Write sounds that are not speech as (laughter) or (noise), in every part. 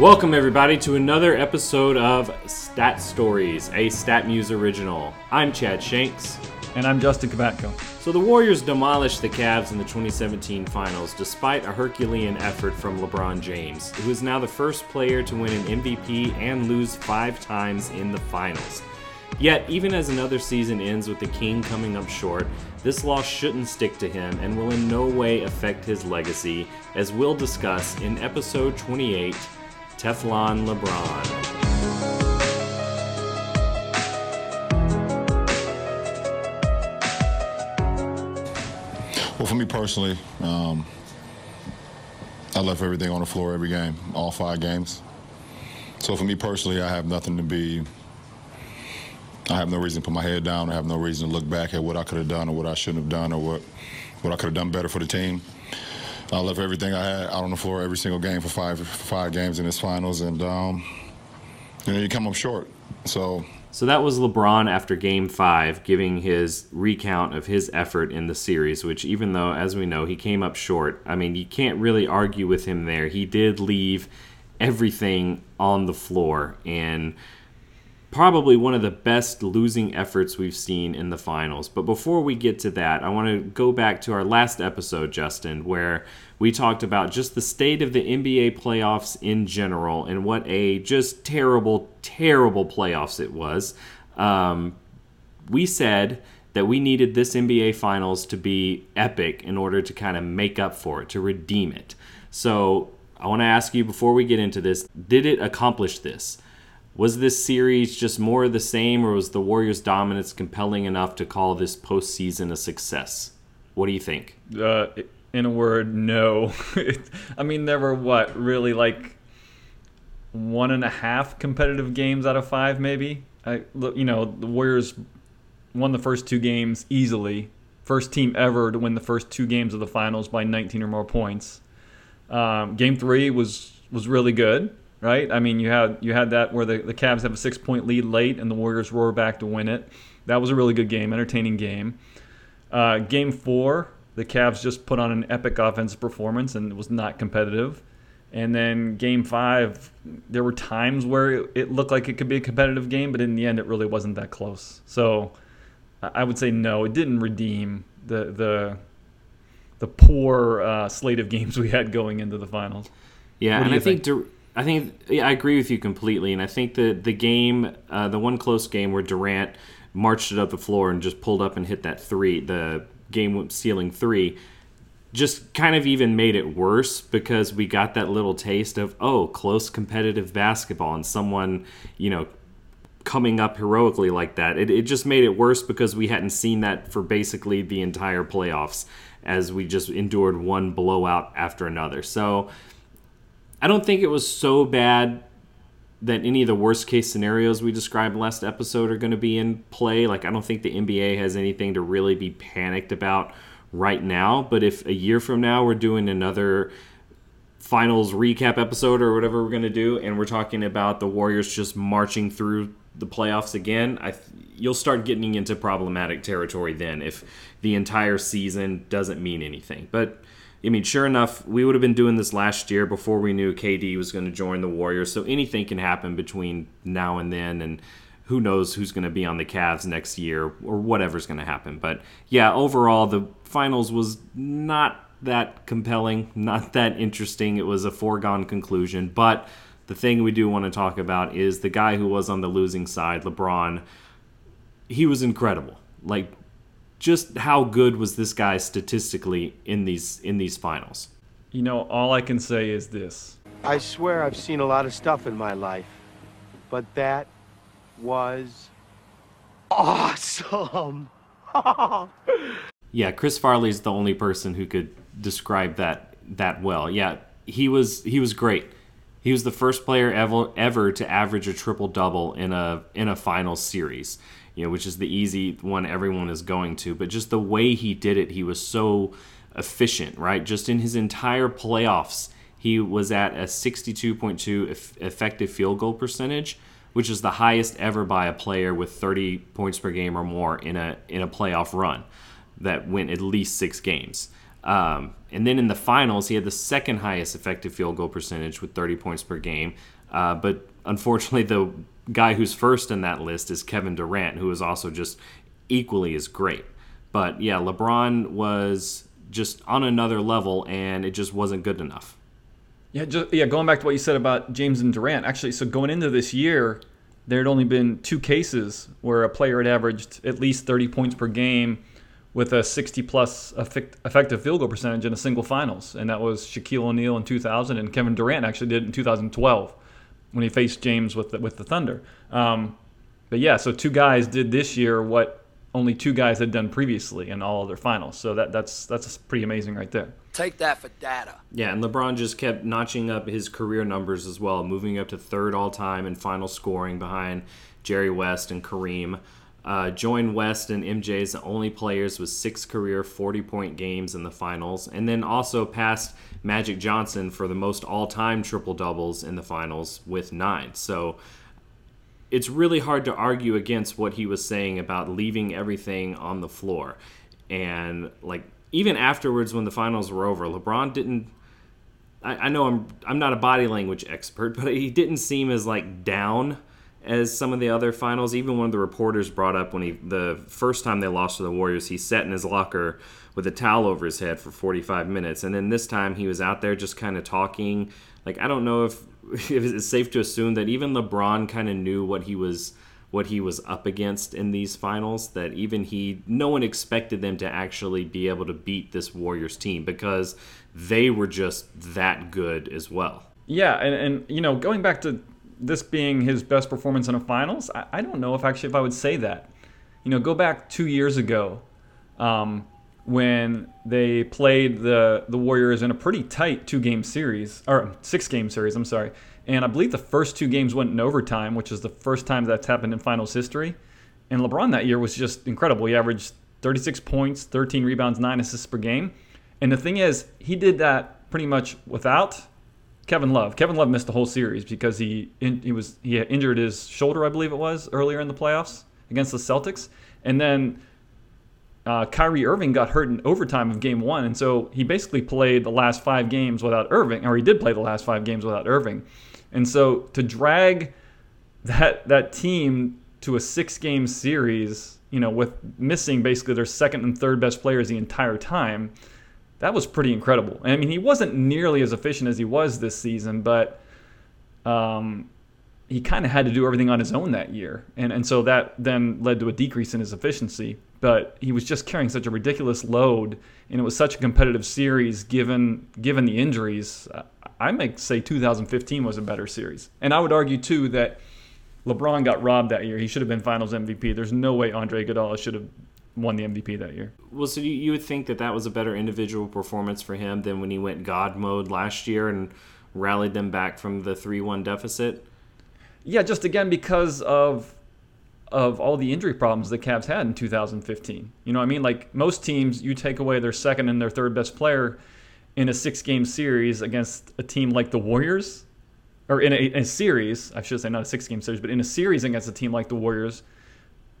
Welcome, everybody, to another episode of Stat Stories, a StatMuse original. I'm Chad Shanks. And I'm Justin Kubatko. So, the Warriors demolished the Cavs in the 2017 finals despite a Herculean effort from LeBron James, who is now the first player to win an MVP and lose five times in the finals. Yet, even as another season ends with the King coming up short, this loss shouldn't stick to him and will in no way affect his legacy, as we'll discuss in episode 28 Teflon LeBron. Well, for me personally, um, I left everything on the floor every game, all five games. So for me personally, I have nothing to be. I have no reason to put my head down. I have no reason to look back at what I could have done or what I shouldn't have done or what what I could have done better for the team. I left everything I had out on the floor every single game for five five games in this finals, and um, you know you come up short. So So that was LeBron after game five, giving his recount of his effort in the series, which, even though, as we know, he came up short, I mean, you can't really argue with him there. He did leave everything on the floor, and probably one of the best losing efforts we've seen in the finals. But before we get to that, I want to go back to our last episode, Justin, where we talked about just the state of the NBA playoffs in general and what a just terrible, terrible playoffs it was. Um, we said that we needed this NBA finals to be epic in order to kind of make up for it, to redeem it. So I want to ask you before we get into this did it accomplish this? Was this series just more of the same, or was the Warriors' dominance compelling enough to call this postseason a success? What do you think? Uh, in a word, no. (laughs) I mean, there were what really like one and a half competitive games out of five, maybe. I you know, the Warriors won the first two games easily. First team ever to win the first two games of the finals by 19 or more points. Um, game three was was really good, right? I mean, you had you had that where the, the Cavs have a six point lead late and the Warriors roar back to win it. That was a really good game, entertaining game. Uh, game four, the Cavs just put on an epic offensive performance and it was not competitive. And then game five, there were times where it looked like it could be a competitive game, but in the end, it really wasn't that close. So I would say no, it didn't redeem the the the poor uh, slate of games (laughs) we had going into the finals. Yeah, and I think, Dur- I think yeah, I agree with you completely, and I think the the game, uh, the one close game where Durant marched it up the floor and just pulled up and hit that three, the game sealing three, just kind of even made it worse because we got that little taste of oh, close competitive basketball and someone you know coming up heroically like that. It, it just made it worse because we hadn't seen that for basically the entire playoffs as we just endured one blowout after another. So I don't think it was so bad that any of the worst case scenarios we described last episode are going to be in play. Like, I don't think the NBA has anything to really be panicked about right now. But if a year from now we're doing another finals recap episode or whatever we're going to do, and we're talking about the Warriors just marching through the playoffs again, I you'll start getting into problematic territory then if the entire season doesn't mean anything. But I mean, sure enough, we would have been doing this last year before we knew KD was going to join the Warriors. So anything can happen between now and then, and who knows who's going to be on the Cavs next year or whatever's going to happen. But yeah, overall, the finals was not that compelling, not that interesting. It was a foregone conclusion. But the thing we do want to talk about is the guy who was on the losing side, LeBron. He was incredible. Like just how good was this guy statistically in these in these finals? You know, all I can say is this. I swear I've seen a lot of stuff in my life, but that was awesome. (laughs) Yeah, Chris Farley's the only person who could describe that that well. Yeah, he was he was great. He was the first player ever ever to average a triple double in a in a final series. You know, which is the easy one everyone is going to. But just the way he did it, he was so efficient, right? Just in his entire playoffs, he was at a 62.2 effective field goal percentage, which is the highest ever by a player with 30 points per game or more in a in a playoff run that went at least six games. Um, And then in the finals, he had the second highest effective field goal percentage with 30 points per game. Uh, but unfortunately, the guy who's first in that list is Kevin Durant, who is also just equally as great. But yeah, LeBron was just on another level, and it just wasn't good enough. Yeah, just, yeah. Going back to what you said about James and Durant, actually, so going into this year, there had only been two cases where a player had averaged at least 30 points per game with a 60 plus effective field goal percentage in a single finals, and that was Shaquille O'Neal in 2000, and Kevin Durant actually did it in 2012 when he faced James with the, with the Thunder. Um, but yeah, so two guys did this year what only two guys had done previously in all other finals. So that that's that's pretty amazing right there. Take that for data. Yeah, and LeBron just kept notching up his career numbers as well, moving up to third all time in final scoring behind Jerry West and Kareem. Uh, joined West and MJ as the only players with six career 40 point games in the finals, and then also passed Magic Johnson for the most all time triple doubles in the finals with nine. So it's really hard to argue against what he was saying about leaving everything on the floor. And like even afterwards when the finals were over, LeBron didn't I, I know I'm I'm not a body language expert, (laughs) but he didn't seem as like down as some of the other finals. Even one of the reporters brought up when he the first time they lost to the Warriors, he sat in his locker with a towel over his head for 45 minutes, and then this time he was out there just kind of talking. Like I don't know if, (laughs) if it's safe to assume that even LeBron kind of knew what he was what he was up against in these finals that even he no one expected them to actually be able to beat this Warriors team because they were just that good as well. Yeah, and, and you know, going back to this being his best performance in a finals, I, I, don't know if actually if I would say that. You know, go back two years ago um, when they played the the Warriors in a pretty tight two game series or six game series. I'm sorry, and I believe the first two games went in overtime, which is the first time that's happened in finals history. And LeBron that year was just incredible. He averaged 36 points, 13 rebounds, nine assists per game. And the thing is, he did that pretty much without Kevin Love. Kevin Love missed the whole series because he he was he injured his shoulder, I believe it was, earlier in the playoffs against the Celtics, and then uh, Kyrie Irving got hurt in overtime of Game One, and so he basically played the last five games without Irving, or he did play the last five games without Irving, and so to drag that that team to a six-game series, you know, with missing basically their second and third best players the entire time that was pretty incredible. I mean, he wasn't nearly as efficient as he was this season, but um, he kind of had to do everything on his own that year, and and so that then led to a decrease in his efficiency. But he was just carrying such a ridiculous load, and it was such a competitive series given given the injuries. I might say 2015 was a better series, and I would argue too that LeBron got robbed that year. He should have been Finals MVP. There's no way Andre Iguodala should have won the MVP that year. Well, so you, you would think that that was a better individual performance for him than when he went God mode last year and rallied them back from the 3 1 deficit? Yeah, just again because of of all the injury problems the Cavs had in 2015. You know what I mean? Like most teams, you take away their second and their third best player in a six game series against a team like the Warriors, or in a, in a series, I should say not a six game series, but in a series against a team like the Warriors.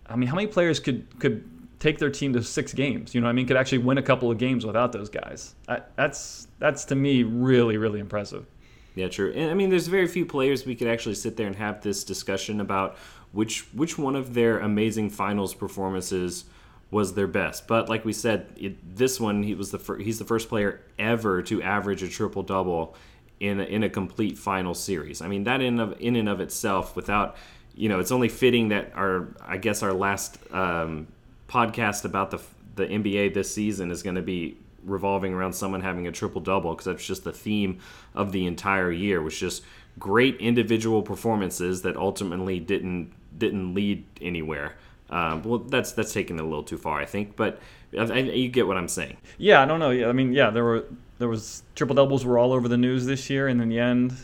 I mean, how many players could could take their team to six games. You know, I mean, could actually win a couple of games without those guys. That's that's to me really really impressive. Yeah, true. And I mean, there's very few players we could actually sit there and have this discussion about which which one of their amazing finals performances was their best. But like we said, it, this one he was the fir- he's the first player ever to average a triple double in a, in a complete final series. I mean, that in of in and of itself, without you know, it's only fitting that our I guess our last um, podcast about the the NBA this season is going to be revolving around someone having a triple double because that's just the theme of the entire year was just great individual performances that ultimately didn't didn't lead anywhere. Um, well, that's that's taking it a little too far, I think, but I, I, you get what I'm saying. Yeah, I don't know. I mean, yeah, there were there was triple doubles were all over the news this year, and in the end,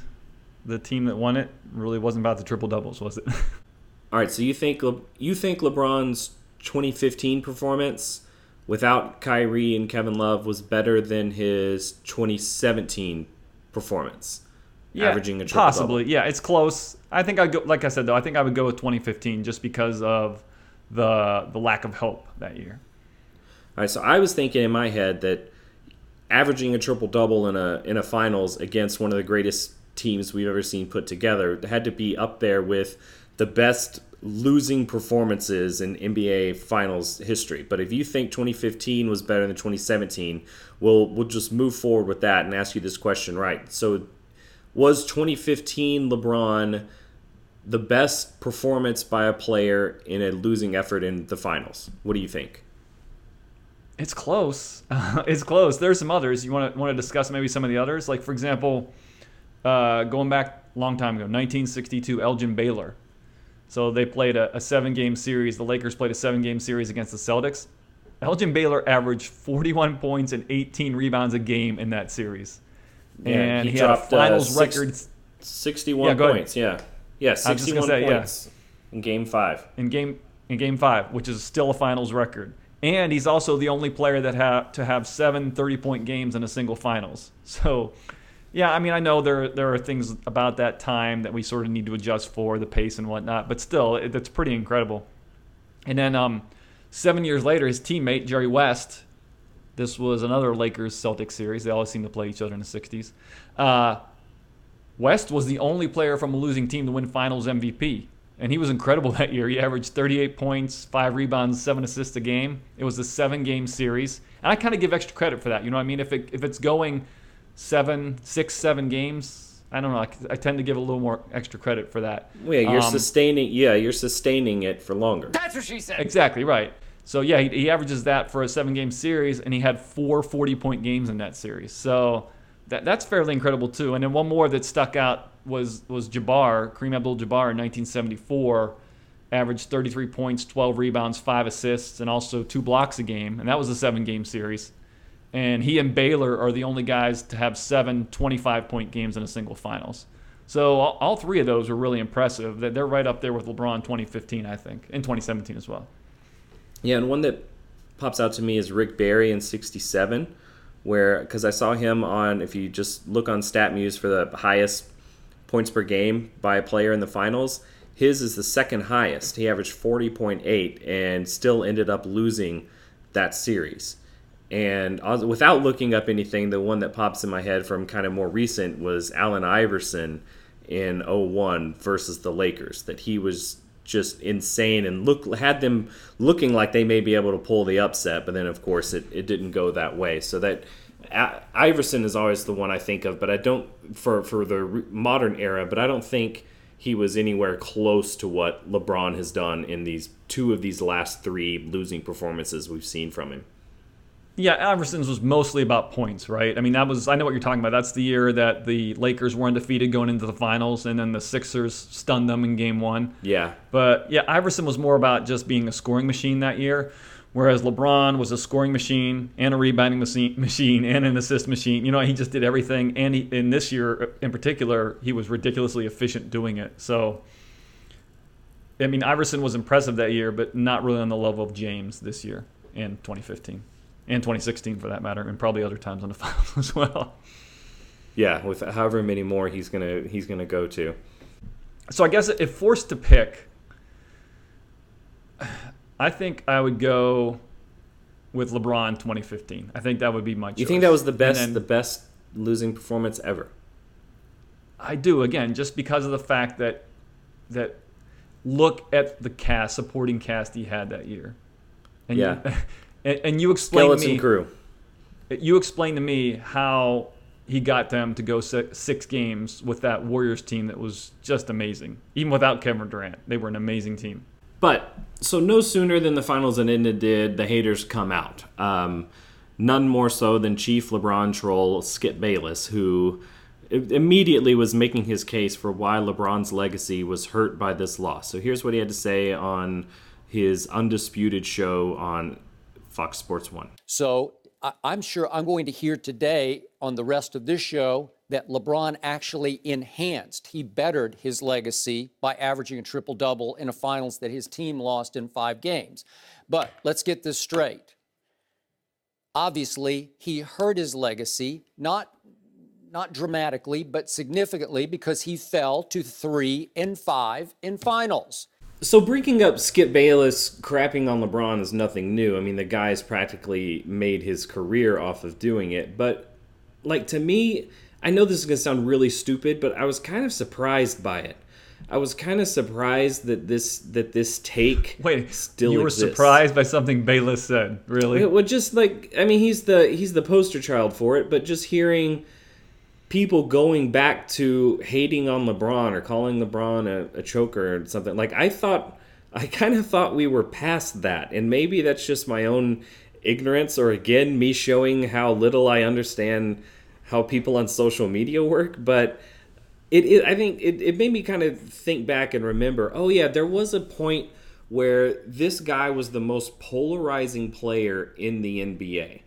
the team that won it really wasn't about the triple doubles, was it? (laughs) all right, so you think you think LeBron's 2015 performance without Kyrie and Kevin Love was better than his 2017 performance. Yeah, averaging a triple possibly. Double. Yeah, it's close. I think I go like I said though. I think I would go with 2015 just because of the the lack of help that year. All right, so I was thinking in my head that averaging a triple double in a in a finals against one of the greatest teams we've ever seen put together had to be up there with the best losing performances in NBA finals history. But if you think 2015 was better than 2017, we'll we'll just move forward with that and ask you this question right. So was 2015 LeBron the best performance by a player in a losing effort in the finals? What do you think? It's close. (laughs) it's close. There's some others. You want to want to discuss maybe some of the others? Like for example, uh, going back a long time ago, 1962, Elgin Baylor. So they played a, a seven game series. The Lakers played a seven game series against the Celtics. Elgin Baylor averaged 41 points and 18 rebounds a game in that series. Yeah, and he, he dropped, had a uh, finals uh, six, record 61 yeah, points. Yeah. Yeah, 61 say, points yeah. in game 5. In game in game 5, which is still a finals record. And he's also the only player that have to have 7 30-point games in a single finals. So yeah, I mean, I know there there are things about that time that we sort of need to adjust for the pace and whatnot, but still, it, it's pretty incredible. And then um, seven years later, his teammate Jerry West. This was another Lakers Celtics series. They always seem to play each other in the '60s. Uh, West was the only player from a losing team to win Finals MVP, and he was incredible (laughs) that year. He averaged 38 points, five rebounds, seven assists a game. It was a seven-game series, and I kind of give extra credit for that. You know what I mean? If it if it's going seven, six, seven games. I don't know. I, I, tend to give a little more extra credit for that. Well, yeah, you're um, sustaining. Yeah, you're sustaining it for longer. That's what she said. Exactly right. So yeah, he, he averages that for a seven-game series, and he had four 40-point games in that series. So that that's fairly incredible too. And then one more that stuck out was was Jabbar, Kareem Abdul-Jabbar in 1974 averaged 33 points, 12 rebounds, 5 assists, and also two blocks a game. And that was a seven game series. And he and Baylor are the only guys to have seven 25 point games in a single finals. So all, three of those were really impressive. They're right up there with LeBron 2015, I think, and 2017 as well. Yeah, and one that pops out to me is Rick Barry in 67, where, because I saw him on, if you just look on StatMuse for the highest points per game by a player in the finals, his is the second highest. He averaged 40.8 and still ended up losing that series. And without looking up anything, the one that pops in my head from kind of more recent was Allen Iverson in 01 versus the Lakers. That he was just insane and look had them looking like they may be able to pull the upset, but then of course it, it didn't go that way. So that Iverson is always the one I think of, but I don't for for the modern era. But I don't think he was anywhere close to what LeBron has done in these two of these last three losing performances we've seen from him. Yeah, Iverson's was mostly about points, right? I mean, that was I know what you're talking about. That's the year that the Lakers were undefeated going into the finals, and then the Sixers stunned them in Game One. Yeah, but yeah, Iverson was more about just being a scoring machine that year, whereas LeBron was a scoring machine and a rebounding machine (laughs) and an assist machine. You know, he just did everything, and he, in this year uh, in particular, he was ridiculously efficient doing it. So. I mean, Iverson was impressive that year, but not really on the level of James this year in 2015 and 2016 for that matter, and probably other times on the (laughs) finals as well. Yeah, with however many more he's gonna he's gonna go to. So I guess if forced to pick, I think I would go with LeBron 2015. I think that would be my choice. You think that was the best then, the best losing performance ever? I do again just because of the fact that that look at the cast supporting cast he had that year. And yeah. You, (laughs) And, and you explain Skeleton to me, crew. You explain to me how he got them to go six, six games with that Warriors team that was just amazing. Even without Kevin Durant, they were an amazing team. But so no sooner than the finals had ended did the haters come out. Um, none more so than Chief LeBron troll Skip Bayless, who immediately was making his case for why LeBron's legacy was hurt by this loss. So here's what he had to say on his undisputed show on Fox Sports 1. So I'm sure I'm going to hear today on the rest of this show that LeBron actually enhanced, he bettered his legacy by averaging a triple double in a finals that his team lost in five games. But let's get this straight. Obviously, he hurt his legacy, not not dramatically, but significantly because he fell to three and five in finals. So bringing up Skip Bayless crapping on LeBron is nothing new. I mean, the guy's practically made his career off of doing it. But like to me, I know this is gonna sound really stupid, but I was kind of surprised by it. I was kind of surprised that this that this take (laughs) Wait, still you were exists. surprised by something Bayless said, really? It would just like I mean he's the he's the poster child for it, but just hearing people going back to hating on LeBron or calling LeBron a, a choker or something like I thought I kind of thought we were past that, and maybe that's just my own ignorance or again me showing how little I understand how people on social media work, but. It, it, I think it, it made me kind of think back and remember oh yeah there was a point where this guy was the most polarizing player in the NBA,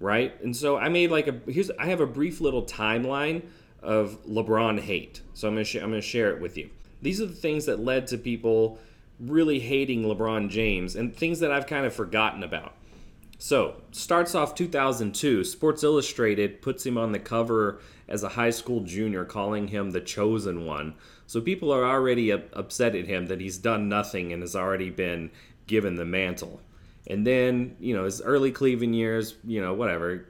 right? And so I made like a here's I have a brief little timeline of LeBron hate. So I'm gonna sh- I'm gonna share it with you. These are the things that led to people really hating LeBron James and things that I've kind of forgotten about. So, starts off 2002. Sports Illustrated puts him on the cover as a high school junior, calling him the chosen one. So, people are already upset at him that he's done nothing and has already been given the mantle. And then, you know, his early Cleveland years, you know, whatever.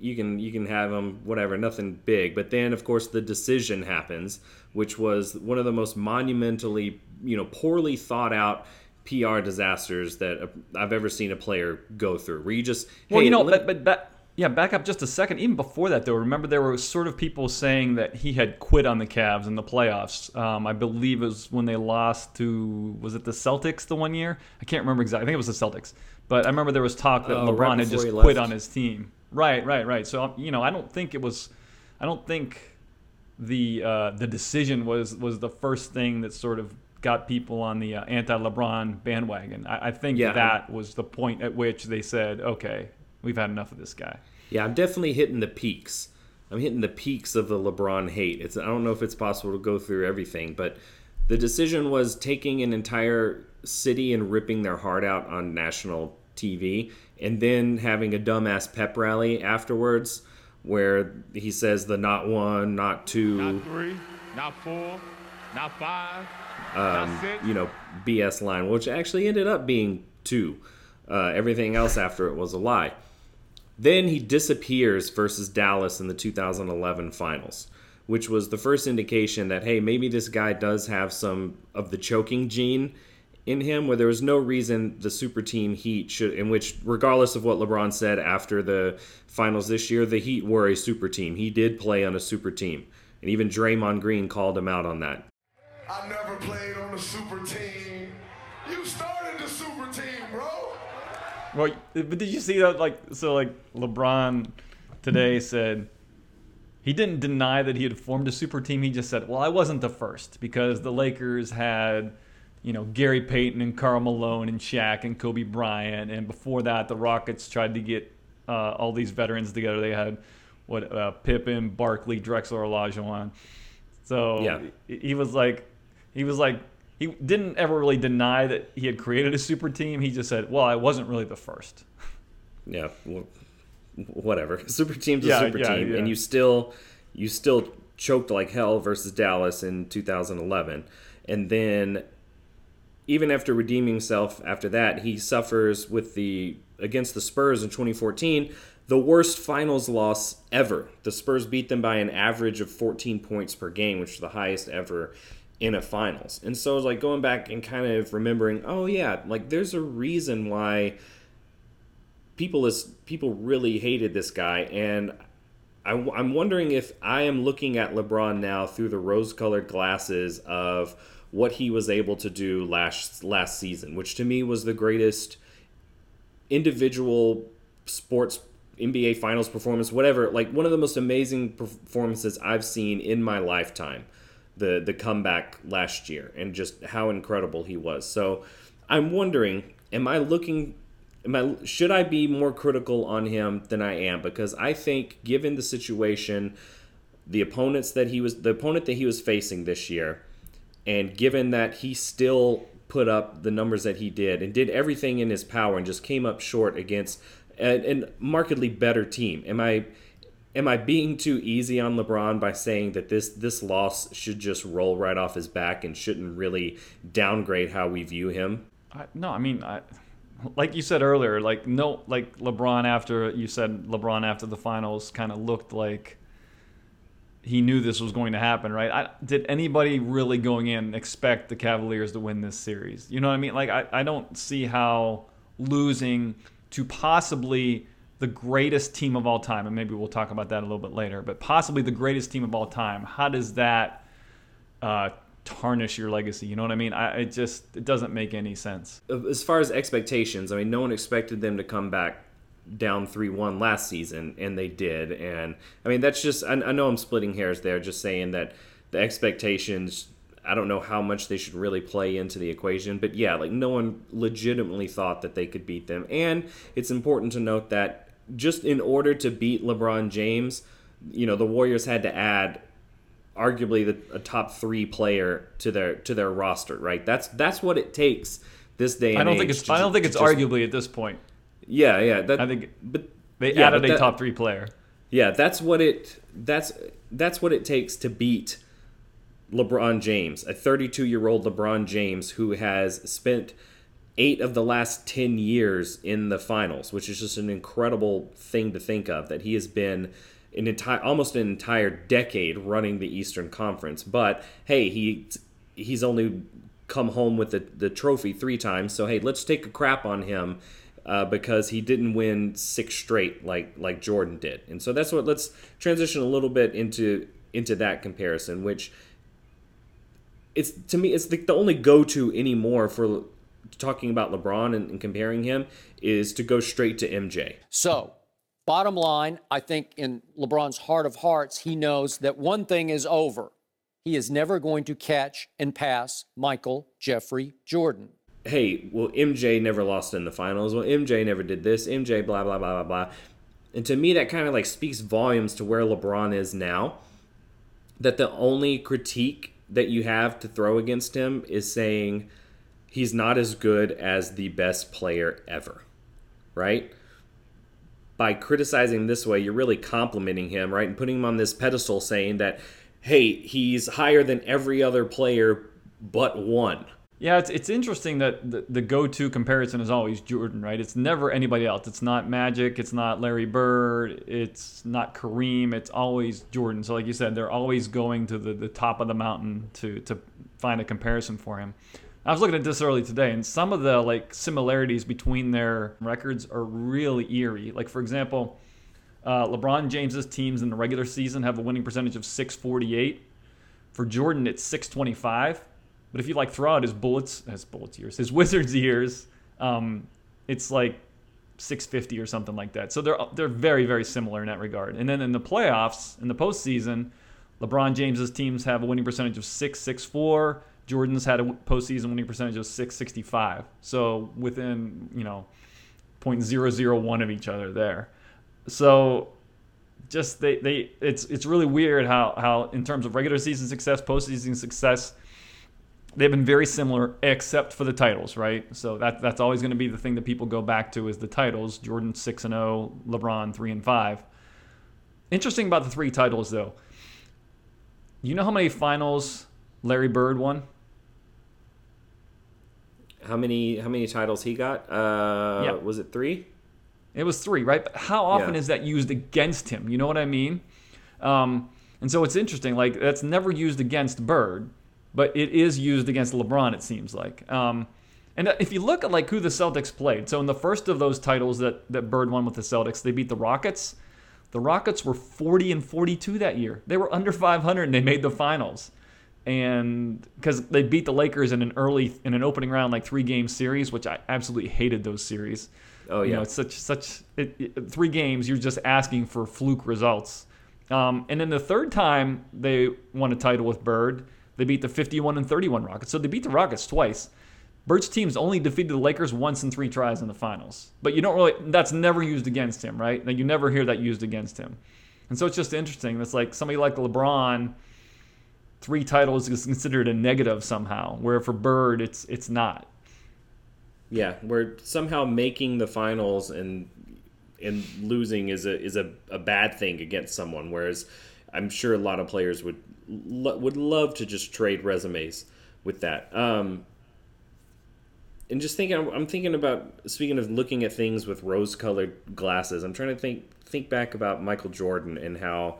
You can you can have him whatever, nothing big. But then, of course, the decision happens, which was one of the most monumentally, you know, poorly thought out PR disasters that I've ever seen a player go through. Where you just Well, hey, you know, but, but yeah, back up just a second. Even before that, though, remember there were sort of people saying that he had quit on the Cavs in the playoffs. Um, I believe it was when they lost to was it the Celtics the one year? I can't remember exactly. I think it was the Celtics. But I remember there was talk that right LeBron had just quit left. on his team. Right, right, right. So um, you know, I don't think it was. I don't think the uh, the decision was was the first thing that sort of got people on the uh, anti-LeBron bandwagon. I, I think Yeah. that was the point at which they said, "Okay, we've had enough of this guy." Yeah, I'm definitely hitting the peaks. I'm hitting the peaks of the LeBron hate. It's I don't know if it's possible to go through everything, but the decision was taking an entire city and ripping their heart out on national TV and then having a dumbass pep rally afterwards where he says the not one, not two, Not three, not four, not five, not six. you know, BS line, which actually ended up being two. Uh, everything else after it was a lie. Then he disappears versus Dallas in the 2011 finals, which was the first indication that, hey, maybe this guy does have some of the choking gene in him, where there was no reason the super team Heat should, in which, regardless of what LeBron said after the finals this year, the Heat were a super team. He did play on a super team. And even Draymond Green called him out on that. I never played on the super team. You started the super team, bro. Well, but did you see that? Like, so like LeBron today said he didn't deny that he had formed a super team. He just said, "Well, I wasn't the first because the Lakers had." You know Gary Payton and Karl Malone and Shaq and Kobe Bryant, and before that, the Rockets tried to get uh, all these veterans together. They had what uh, Pippen, Barkley, Drexler, Olajuwon. So Yeah. he he was like, he was like, he didn't ever really deny that he had created a super team. He just said, "Well, I wasn't really the first. (laughs) yeah, wh- whatever. Super team's a Yeah, super yeah, team, yeah. and you still you still choked like hell versus Dallas in 2011, and then even after redeeming himself after that, he suffers with the against the Spurs in 2014. The worst finals loss ever. The Spurs beat them by an average of 14 points per game, which is the highest ever in a finals. And so, it's like going back and kind of remembering, oh yeah, like there's a reason why people is people really hated this guy and I, am wondering if I am looking at LeBron now through the rose-colored glasses of what he was able to do last last season, which to me was the greatest individual sports NBA Finals performance, whatever. Like one of the most amazing performances I've seen in my lifetime. The the comeback last year and just how incredible he was. So I'm wondering, am I looking am I should I be more critical on him than I am because I think given the situation the opponents that he was the opponent that he was facing this year and given that he still put up the numbers that he did and did everything in his power and just came up short against a, an markedly better team am I am I being too easy on LeBron by saying that this this loss should just roll right off his back and shouldn't really downgrade how we view him? I, no, I mean, I, like you said earlier, like no, like LeBron after you said LeBron after the finals kind of looked like he knew this was going to happen, right? I, did anybody really going in expect the Cavaliers to win this series? You know what I mean? Like I, I don't see how losing to possibly the greatest team of all time, and maybe we'll talk about that a little bit later, but possibly the greatest team of all time. How does that uh, tarnish your legacy? You know what I mean? I it just it doesn't make any sense. As far as expectations, I mean, no one expected them to come back down 3-1 last season and they did and i mean that's just I, I, know i'm splitting hairs there just saying that the expectations i don't know how much they should really play into the equation but yeah like no one legitimately thought that they could beat them and it's important to note that just in order to beat lebron james you know the warriors had to add arguably the, a top three player to their to their roster right that's that's what it takes this day I don't think it's I don't think it's just, arguably at this point. Yeah, yeah. That, I think, but they yeah, added but a top three player. Yeah, that's what it. That's that's what it takes to beat LeBron James, a 32 year old LeBron James who has spent eight of the last 10 years in the finals, which is just an incredible thing to think of. That he has been an entire, almost an entire decade running the Eastern Conference. But hey, he he's only come home with the, the trophy three times. So hey, let's take a crap on him uh, because he didn't win six straight like like Jordan did. And so that's what let's transition a little bit into into that comparison, which it's to me it's the, the only go to anymore for talking about LeBron and, and comparing him is to go straight to MJ. So. Bottom line, I think in LeBron's heart of hearts, he knows that one thing is over. He is never going to catch and pass Michael Jeffrey Jordan hey, well, MJ never lost in the finals. Well, MJ never did this. MJ, blah, blah, blah, blah, blah. And to me, that kind of like speaks volumes to where LeBron is now. That the only critique that you have to throw against him is saying he's not as good as the best player ever, right? By criticizing this way, you're really complimenting him, right? And putting him on this pedestal saying that, hey, he's higher than every other player but one yeah, it's, it's interesting that the, the go to comparison is always Jordan, right? It's never anybody else. It's not Magic, it's not Larry Bird, it's not Kareem, it's always Jordan. So, like you said, they're always going to the, the top of the mountain to, to find a comparison for him. I was looking at this early today, and some of the like similarities between their records are really eerie. Like, for example, uh, LeBron James's teams in the regular season have a winning percentage of 648. For Jordan, it's 625 but if you like throw out his bullets, his bullets years, his (laughs) Wizards years, um, it's like 650 or something like that. So they're they're very very similar in that regard. And then in the playoffs, in the postseason, LeBron James's teams have a winning percentage of 664. Jordan's had a postseason winning percentage of 665. So within you know 0.001 of each other there. So just they, they it's it's really weird how how in terms of regular season success, postseason success, they've been very similar except for the titles, right? So that that's always going to be the thing that people go back to is the titles. Jordan 6 and 0, LeBron 3 and 5. Interesting about the three titles though. You know how many finals Larry Bird won? How many how many titles he got? Uh yeah. was it 3? It was 3, right? But how often yeah. is that used against him? You know what I mean? Um, and so it's interesting like that's never used against Bird but it is used against LeBron. It seems like. Um, and if you look at like who the Celtics played, so in the first of those titles that that Bird won with the Celtics, they beat the Rockets. The Rockets were 40 and 42 that year. They were under 500 and they made the finals. And because they beat the Lakers in an early in an opening round like three game series, which I absolutely hated those series. Oh yeah, you know, it's such such it, it, three games. You're just asking for fluke results. Um, and then the third time they won a title with Bird, they beat the 51 and 31 Rockets. So they beat the Rockets twice. Bird's teams only defeated the Lakers once in three tries in the finals. But you don't really, that's never used against him, right? Now, you never hear that used against him. And so it's just interesting. It's like somebody like LeBron, three titles is considered a negative somehow, where for Bird, it's it's not. Yeah, we're somehow making the finals and and losing is a is a, a bad thing against someone. Whereas I'm sure a lot of players would lo- would love to just trade resumes with that. Um, and just thinking, I'm thinking about speaking of looking at things with rose-colored glasses. I'm trying to think think back about Michael Jordan and how.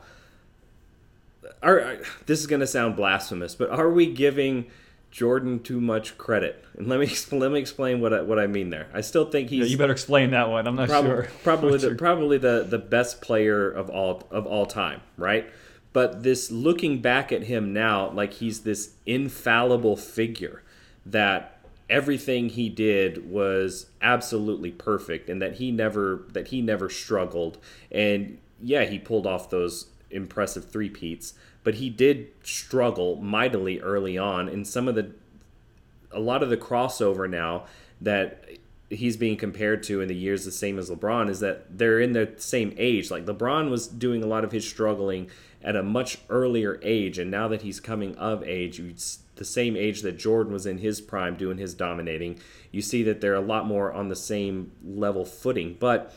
Are this is going to sound blasphemous, but are we giving Jordan too much credit? And let me let me explain what I, what I mean there. I still think he's Yeah, you better explain that one. I'm not prob- sure. probably the, (laughs) probably the the best player of all of all time, right? But this looking back at him now, like he's this infallible figure that everything he did was absolutely perfect, and that he never that he never struggled. And yeah, he pulled off those impressive three peats, but he did struggle mightily early on, and some of the a lot of the crossover now that he's being compared to in the years the same as LeBron is that they're in the same age. Like LeBron was doing a lot of his struggling at a much earlier age, and now that he's coming of age, the same age that Jordan was in his prime doing his dominating. You see that they're a lot more on the same level footing, but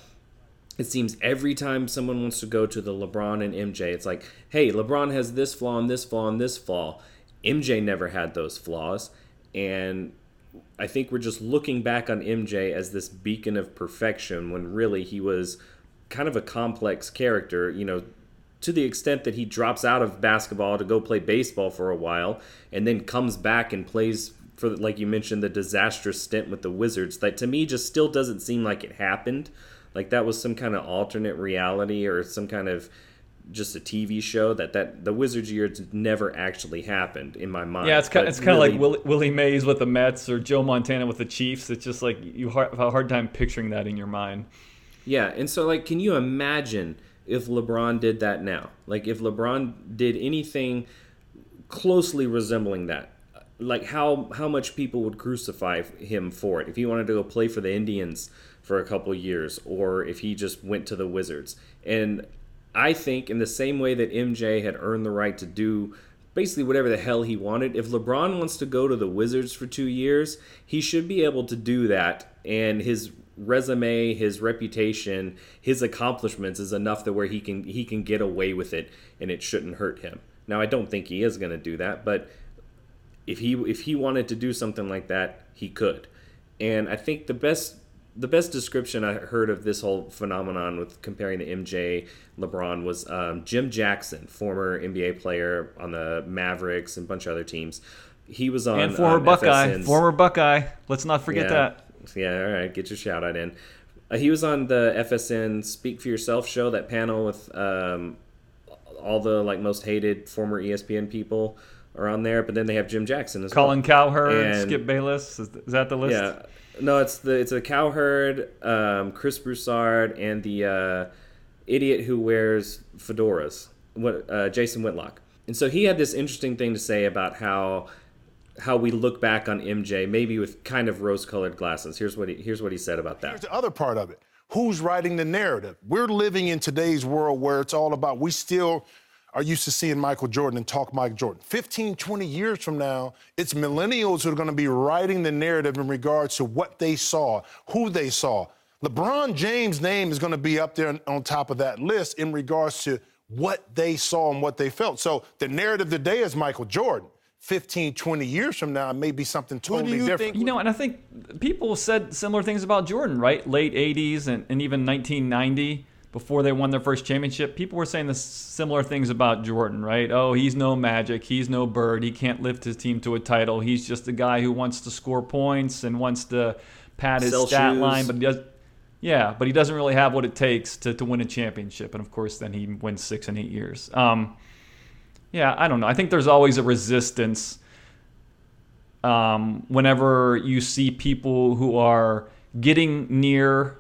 it seems every time someone wants to go to the LeBron and MJ, it's like, hey, LeBron has this flaw and this flaw and this flaw. MJ never had those flaws. And I think we're just looking back on MJ as this beacon of perfection when really he was kind of a complex character, you know, to the extent that he drops out of basketball to go play baseball for a while and then comes back and plays for like you mentioned the disastrous stint with the Wizards that to me just still doesn't seem like it happened. Like that was some kind of alternate reality or some kind of just a TV show that that the Wizards years never actually happened in my mind. Yeah, it's kind, it's kind of like really- Willie, Willie Mays with the Mets or Joe Montana with the Chiefs. It's just like you have a hard time picturing that in your mind. Yeah, and so like, can you imagine if LeBron did that now? Like, if LeBron did anything closely resembling that, like how how much people would crucify him for it if he wanted to go play for the Indians for a couple years, or if he just went to the Wizards. And I think in the same way that MJ had earned the right to do basically whatever the hell he wanted. If LeBron wants to go to the Wizards for two years, he should be able to do that. And his resume, his reputation, his accomplishments is enough that where he can he can get away with it and it shouldn't hurt him. Now I don't think he is going to do that, but if he if he wanted to do something like that, he could. And I think the best the best description I heard of this whole phenomenon with comparing the MJ LeBron was um, Jim Jackson, former NBA player on the Mavericks and a bunch of other teams. He was on and former um, Buckeye, FSN's former Buckeye. Let's not forget yeah. that. Yeah, all right, get your shout out in. Uh, he was on the FSN Speak for Yourself show, that panel with um, all the like most hated former ESPN people are on there. But then they have Jim Jackson as Colin well. Colin Cowherd, And- Skip Bayless. Is, is that the list? Yeah, no, it's the it's a Cowherd, um, Chris Broussard, and the uh, idiot who wears fedoras, what uh, Jason Whitlock. And so he had this interesting thing to say about how how we look back on MJ, maybe with kind of rose-colored glasses. Here's what he here's what he said about that. Here's the other part of it. Who's writing the narrative? We're living in today's world where it's all about, we still are used to seeing Michael Jordan and talk Michael Jordan. 15, 20 years from now, it's millennials who are going to be writing the narrative in regards to what they saw, who they saw. LeBron James' name is going to be up there on- on top of that list in regards to what they saw and what they felt. So the narrative today is Michael Jordan. 15, 20 years from now, it may be something totally you different. think- You know, and I think people said similar things about Jordan, right? Late 80s and, and even 1990, before they won their first championship, people were saying the similar things about Jordan, right? Oh, he's no magic. He's no bird. He can't lift his team to a title. He's just a guy who wants to score points and wants to pad his Sell stat shoes. line, but he does. Yeah, but he doesn't really have what it takes to, to win a championship. And of course, then he wins six and eight years. Um, yeah, I don't know. I think there's always a resistance um, whenever you see people who are getting near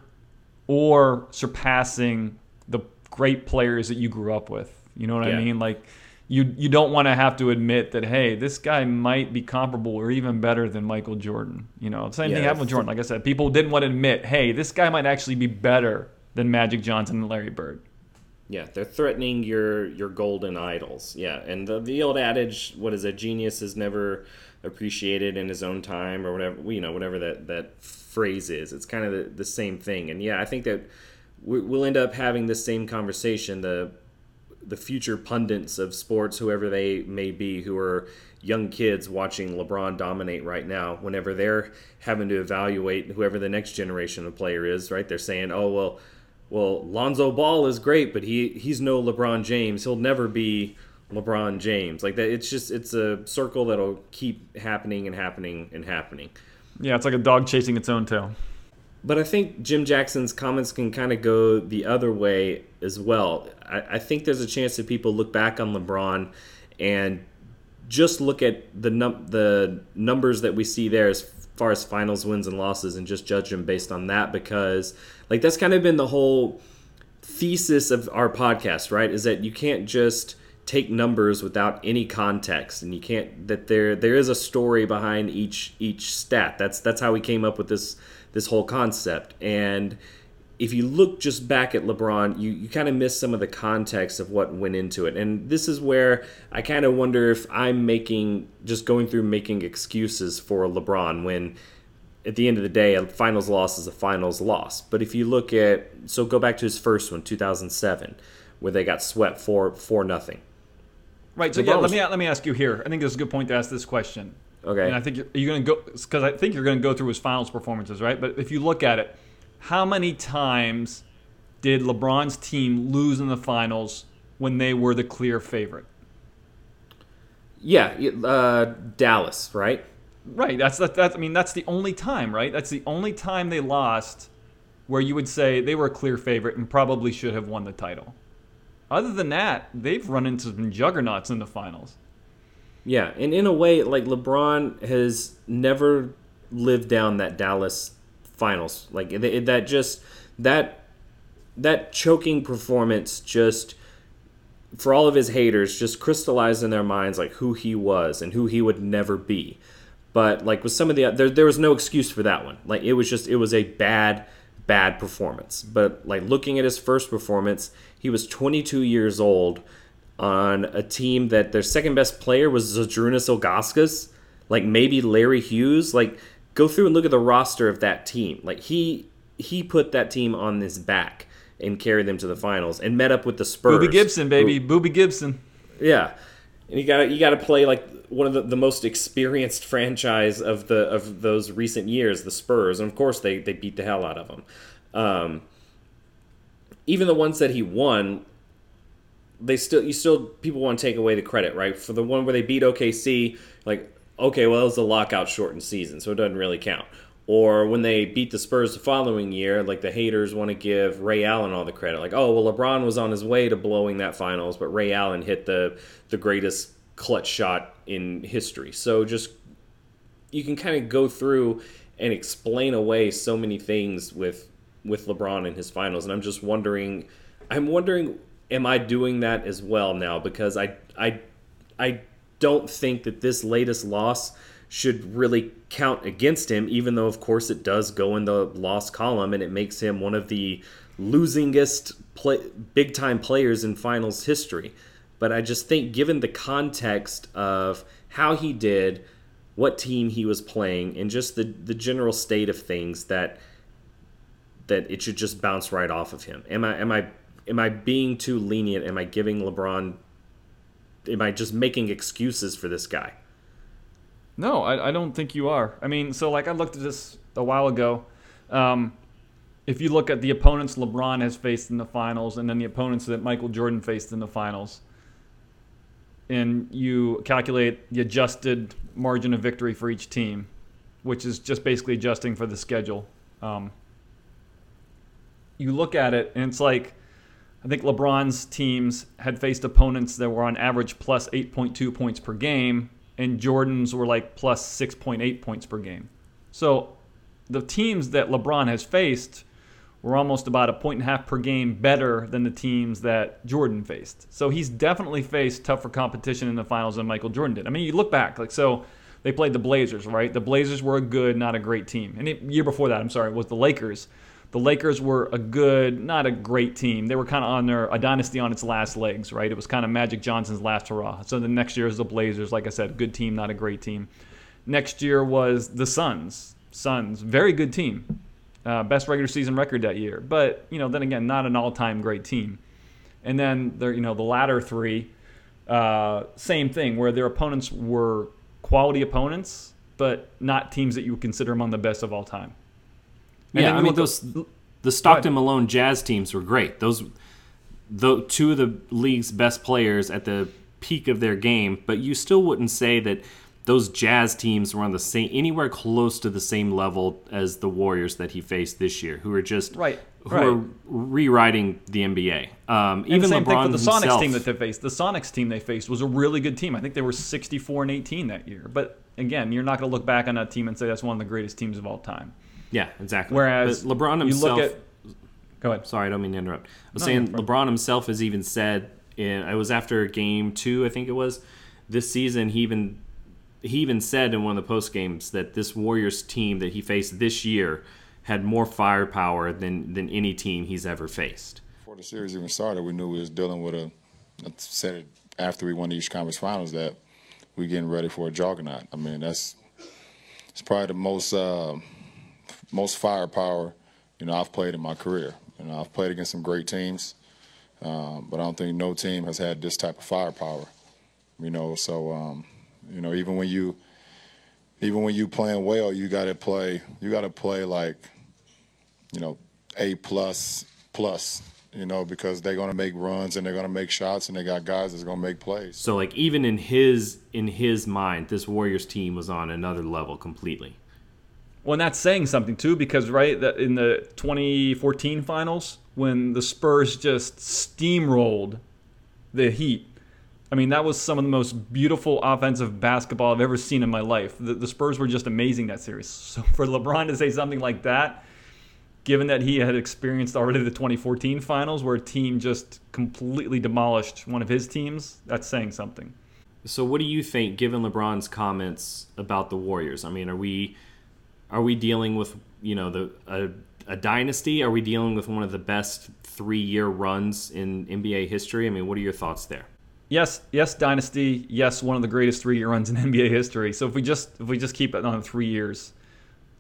or surpassing the great players that you grew up with. You know what Yeah. I mean? Like you you don't want to have to admit that hey, this guy might be comparable or even better than Michael Jordan. You know, same thing happened with Jordan. Like I said, people didn't want to admit, hey, this guy might actually be better than Magic Johnson and Larry Bird. Yeah, they're threatening your your golden idols. Yeah, and the, the old adage, "What is a genius is never appreciated in his own time," or whatever you know, whatever that that phrase is. It's kind of the, the same thing. And yeah, I think that we'll end up having the same conversation. The the future pundits of sports, whoever they may be, who are young kids watching LeBron dominate right now, whenever they're having to evaluate whoever the next generation of player is, right? They're saying, "Oh well, well, Lonzo Ball is great, but he he's no LeBron James. He'll never be LeBron James." Like that, it's just it's a circle that'll keep happening and happening and happening. Yeah, it's like a dog chasing its own tail. But I think Jim Jackson's comments can kind of go the other way as well. I, I think there's a chance that people look back on LeBron and just look at the num- the numbers that we see there as far as finals wins and losses and just judge them based on that because like that's kind of been the whole thesis of our podcast, right? Is that you can't just take numbers without any context and you can't that there there is a story behind each each stat. That's that's how we came up with this this whole concept. And if you look just back at LeBron, you, you kind of miss some of the context of what went into it. And this is where I kind of wonder if I'm making, just going through making excuses for LeBron when at the end of the day, a finals loss is a finals loss. But if you look at, so go back to his first one, 2007, where they got swept for, for nothing. Right. So, LeBron yeah, let me, let me ask you here. I think it's a good point to ask this question. Okay. And I think you're, you're going to go, because I think you're going to go through his finals performances, right? But if you look at it, how many times did LeBron's team lose in the finals when they were the clear favorite? Yeah, uh, Dallas, right? Right. That's that, that's. I mean, that's the only time, right? That's the only time they lost where you would say they were a clear favorite and probably should have won the title. Other than that, they've run into some juggernauts in the finals. Yeah, and in a way, like LeBron has never lived down that Dallas finals. Like that just that that choking performance just for all of his haters just crystallized in their minds like who he was and who he would never be. But like with some of the there there was no excuse for that one. Like it was just it was a bad bad performance. But like looking at his first performance, he was 22 years old on a team that their second best player was Zydrunas Ilgauskas, like maybe Larry Hughes, like go through and look at the roster of that team. Like he he put that team on his back and carried them to the finals and met up with the Spurs. Boobie Gibson, baby, Bo- Boobie Gibson. Yeah, and you got you got to play like one of the, the most experienced (laughs) franchise of the of those recent years, the Spurs, and of course they they beat the hell out of them. Um, even the ones that he won, they still you still people want to take away the credit, right? For the one where they beat OKC, like okay, well, it was a lockout shortened season, so it doesn't really count. Or when they beat the Spurs the following year, like the haters want to give Ray Allen all the credit. Like, oh, well, LeBron was on his way to blowing that finals, but Ray Allen hit the the greatest clutch shot in history. So just you can kind of go through and explain away so many things with with LeBron in his finals, and I'm just wondering, I'm wondering, am I doing that as well now? Because I I I don't think that this latest loss should really count against him, even though, of course, it does go in the loss column and it makes him one of the losingest play, big time players in finals history. But I just think, given the context of how he did, what team he was playing, and just the, the general state of things, that that it should just bounce right off of him. Am I am I am I being too lenient? Am I giving LeBron am I just making excuses for this guy? No, I, I don't think you are. I mean, so like I looked at this a while ago. Um, if you look at the opponents LeBron has faced in the finals and then the opponents that Michael Jordan faced in the finals, and you calculate the adjusted margin of victory for each team, which is just basically adjusting for the schedule. Um, you look at it and it's like I think LeBron's teams had faced opponents that were on average plus 8.2 points per game, and Jordan's were like plus 6.8 points per game. So the teams that LeBron has faced were almost about a point and a half per game better than the teams that Jordan faced. So he's definitely faced tougher competition in the finals than Michael Jordan did. I mean, you look back, like, so they played the Blazers, right? The Blazers were a good, not a great team. And the year before that, I'm sorry, was the Lakers the Lakers were a good, not a great team. They were kind of on their a dynasty on its last legs, right? It was kind of Magic Johnson's last hurrah. So the next year is the Blazers, like I said, good team, not a great team. Next year was the Suns. Suns, very good team. uh, best regular season record that year. But you know, then again, not an all-time great team. And then there, you know, the latter three, uh, same thing, where their opponents were quality opponents, but not teams that you would consider among the best of all time. And yeah, I mean those the Stockton Malone Jazz teams were great. Those the two of the league's best players at the peak of their game, but you still wouldn't say that those Jazz teams were on the same anywhere close to the same level as the Warriors that he faced this year, who are just right, who right. are rewriting the NBA. Um, even same LeBron thing for the himself, Sonics team that they faced. The Sonics team they faced was a really good team. I think they were 64 and 18 that year. But again, you're not going to look back on that team and say that's one of the greatest teams of all time. Yeah, exactly. Whereas but LeBron himself. You look at, go ahead. Sorry, I don't mean to interrupt. I was No, saying no. LeBron himself has even said, in, it was after game two, I think it was, this season, he even he even said in one of the post games that this Warriors team that he faced this year had more firepower than than any team he's ever faced. Before the series even started, we knew we was dealing with a. I said it after we won the East Conference Finals that we getting ready for a juggernaut. I mean, that's it's probably the most uh, most firepower you know I've played in my career. You know, I've played against some great teams, um, but I don't think no team has had this type of firepower. You know, so um, you know even when you even when you playing well, you got to play. You got to play like you know a plus plus. You know, because they're to make runs and they're to make shots, and they got guys that's to make plays. So like even in his in his mind, this Warriors team was on another level completely. Well, and that's saying something too, because right in the 2014 finals, when the Spurs just steamrolled the Heat, I mean that was some of the most beautiful offensive basketball I've ever seen in my life. The, the Spurs were just amazing that series. (laughs) So for LeBron to say something like that, given that he had experienced already the 2014 finals, where a team just completely demolished one of his teams, that's saying something. So what do you think, given LeBron's comments about the Warriors? I mean, are we are we dealing with you know the a, a dynasty? Are we dealing with one of the best three year runs in NBA history? I mean, what are your thoughts there? Yes, yes, dynasty. Yes, one of the greatest three-year runs in (laughs) NBA history. So if we just if we just keep it on three years,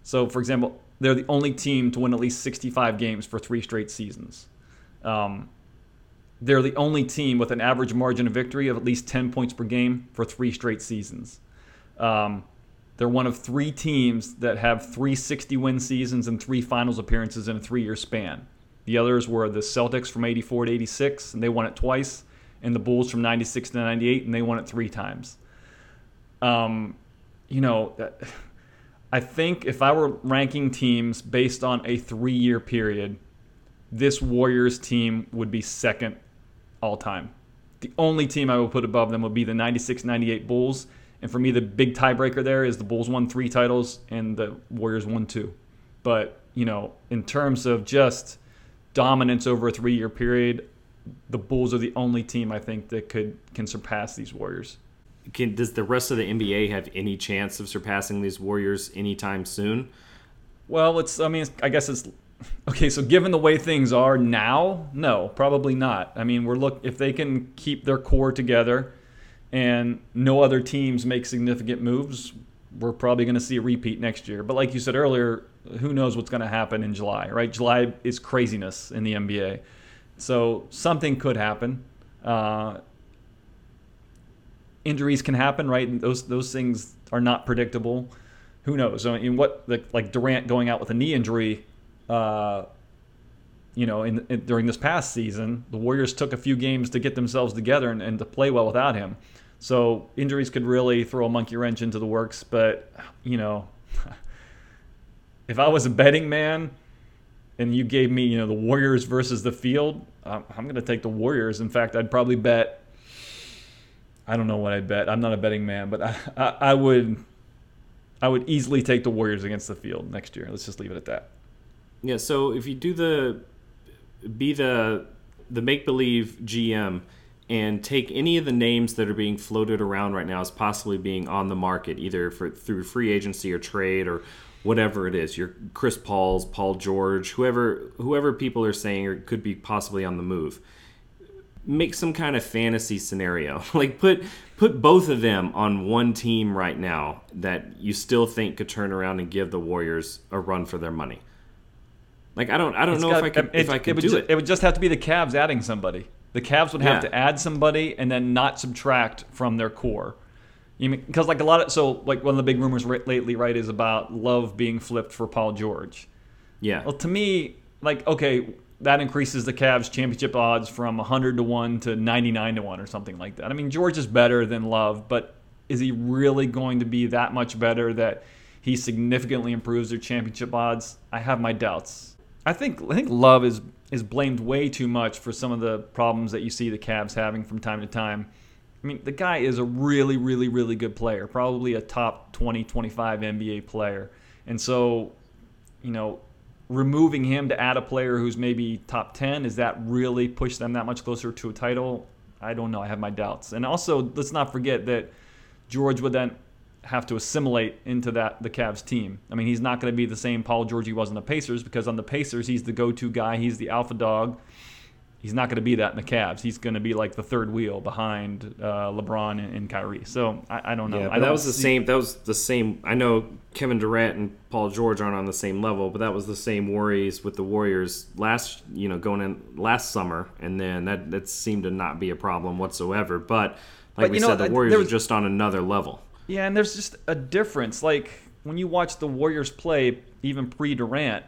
so for example, they're the only team to win at least 65 games for three straight seasons. Um, they're the only team with an average margin of victory of at least 10 points per game for three straight seasons. Um, they're one of three teams that have three 60 win seasons and three finals appearances in a three year span. The others were the Celtics from 84 to 86, and they won it twice, and the Bulls from 96 to 98, and they won it three times. Um, you know, I think if I were ranking teams based on a three year period, this Warriors team would be second all time. The only team I would put above them would be the 96 98 Bulls. And for me, the big tiebreaker there is the Bulls won three titles and the Warriors won two. But, you know, in terms of just dominance over a three year period, the Bulls are the only team I think that could can surpass these Warriors. Can, does the rest of the NBA have any chance of surpassing these Warriors anytime soon? Well, it's. I mean, I guess it's (laughs) okay. So, given the way things are now, no, probably not. I mean, we're look if they can keep their core together, and no other teams make significant moves, we're probably going to see a repeat next year. But like you said earlier, who knows what's going to happen in July? Right? July is craziness in the NBA, so something could happen. Uh, injuries can happen, right? And those those things are not predictable. Who knows? I mean, what like, like Durant going out with a knee injury, uh, you know, in, in during this past season, the Warriors took a few games to get themselves together and, and to play well without him. So injuries could really throw a monkey wrench into the works. But you know, (laughs) if I was a betting man, and you gave me, you know, the Warriors versus the field, I'm, I'm going to take the Warriors. In fact, I'd probably bet. I don't know what I'd bet. I'm not a betting man, but I, I, I would I would easily take the Warriors against the field next year. Let's just leave it at that. Yeah. So if you do the be the the make believe GM and take any of the names that are being floated around right now as possibly being on the market, either for through free agency or trade or whatever it is, your Chris Paul's, Paul George, whoever whoever people are saying or could be possibly on the move. Make some kind of fantasy scenario. (laughs) like put put both of them on one team right now that you still think could turn around and give the Warriors a run for their money. Like I don't I don't It's know got- if I could it, if I could would do ju- it. It would just have to be the Cavs adding somebody. The Cavs would have Yeah. to add somebody and then not subtract from their core. You mean because like a lot of so like one of the big rumors lately, right, is about Love being flipped for Paul George. yeah. Well, to me, like okay, that increases the Cavs championship odds from 100 to 1 to 99 to 1 or something like that. I mean, George is better than Love, but is he really going to be that much better that he significantly improves their championship odds? I have my doubts. I think I think Love is is blamed way too much for some of the problems that you see the Cavs having from time to time. I mean, the guy is a really, really, really good player, probably a top 20, 25 NBA player. And so, you know, removing him to add a player who's maybe top 10, is that really push them that much closer to a title? I don't know. I have my doubts. And also, let's not forget that George would then have to assimilate into that the Cavs team. I mean, he's not going to be the same Paul George he was on the Pacers because on the Pacers he's the go-to guy, he's the alpha dog. He's not going to be that in the Cavs. He's going to be like the third wheel behind uh, LeBron and, and Kyrie. So I, I don't know. Yeah, I but that don't was the same. That was the same. I know Kevin Durant and Paul George aren't on the same level, but that was the same worries with the Warriors last, you know, going in last summer, and then that that seemed to not be a problem whatsoever. But like But, we you know, said, the I- Warriors there are just on another level. Yeah, and there's just a difference. Like when you watch the Warriors play, even pre Durant,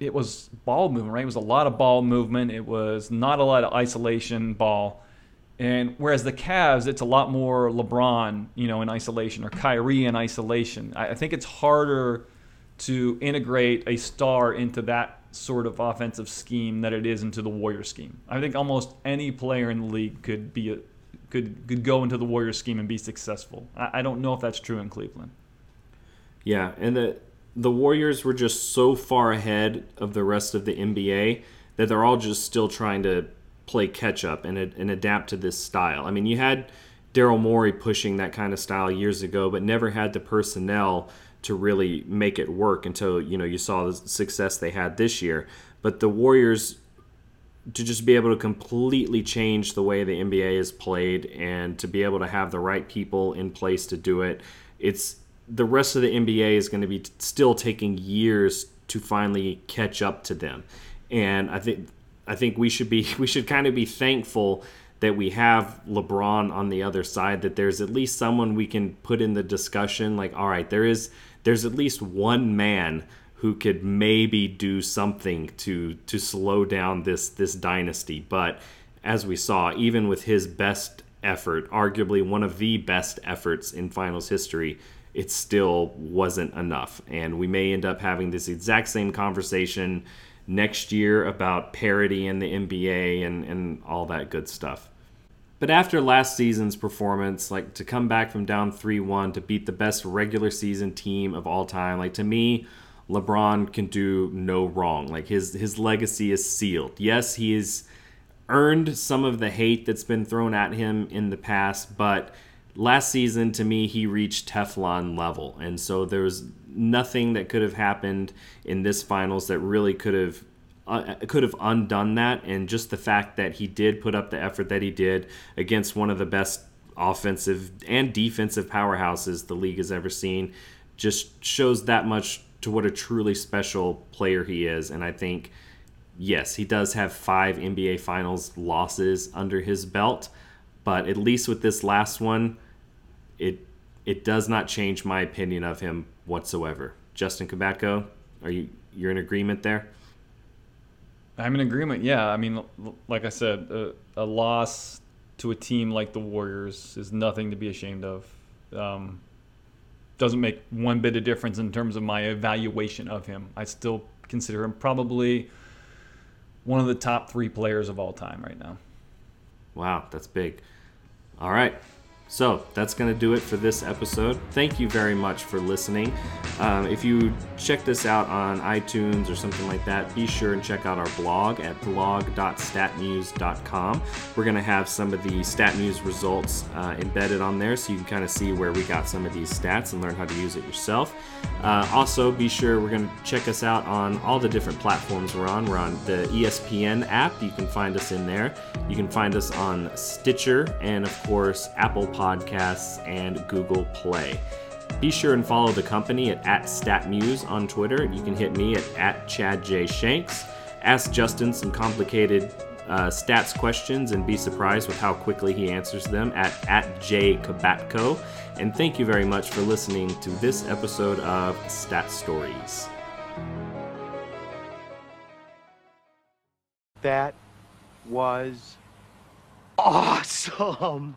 it was ball movement, right? It was a lot of ball movement. It was not a lot of isolation ball. And whereas the Cavs, it's a lot more LeBron, you know, in isolation or Kyrie in isolation. I, think it's harder to integrate a star into that sort of offensive scheme that it is into the Warrior scheme. I think almost any player in the league could be a, could could go into the Warrior scheme and be successful. I, I don't know if that's true in Cleveland. Yeah, and the the Warriors were just so far ahead of the rest of the NBA that they're all just still trying to play catch up and and adapt to this style. I mean, you had Daryl Morey pushing that kind of style years ago, but never had the personnel to really make it work until you know you saw the success they had this year. But the Warriors to just be able to completely change the way the NBA is played and to be able to have the right people in place to do it. It's the rest of the NBA is going to be still taking years to finally catch up to them. And I think I think we should be (laughs) we should kind of be thankful that we have LeBron on the other side that there's at least someone we can put in the discussion like all right there is there's at least one man who could maybe do something to to slow down this this dynasty. But as we saw, even with his best effort, arguably one of the best efforts in finals history, it still wasn't enough. And we may end up having this exact same conversation next year about parity in the NBA and, and all that good stuff. But after last season's performance, like to come back from down 3 1 to beat the best regular season team of all time, like to me, LeBron can do no wrong. Like his his legacy is sealed. Yes, he has earned some of the hate that's been thrown at him in the past, but last season to me he reached Teflon level. And so there was nothing that could have happened in this finals that really could have uh, could have undone that and just the fact that he did put up the effort that he did against one of the best offensive and defensive powerhouses the league has ever seen just shows that much to what a truly special player he is and I think yes he does have 5 NBA finals losses under his belt but at least with this last one it it does not change my opinion of him whatsoever Justin Kubatko are you you're in agreement there I'm in agreement. Yeah, I mean, like I said, a, a loss to a team like the Warriors is nothing to be ashamed of. Um, doesn't make one bit of difference in terms of my evaluation of him. I still consider him probably one of the top three players of all time right now. Wow, that's big. All right. So that's going to do it for this episode. Thank you very much for listening. Um, if you check this out on iTunes or something like that, be sure and check out our blog at blog.statmuse.com. We're going to have some of the StatMuse results uh, embedded on there so you can kind of see where we got some of these stats and learn how to use it yourself. Uh, also, be sure we're going to check us out on all the different platforms we're on. We're on the ESPN app. You can find us in there. You can find us on Stitcher and, of course, Apple Podcasts and Google Play. Be sure and follow the company at, at StatMuse on Twitter. You can hit me at, at Chad. Shanks. Ask Justin some complicated uh, stats questions and be surprised with how quickly he answers them at, at J. And thank you very much for listening to this episode of Stat Stories. That was awesome.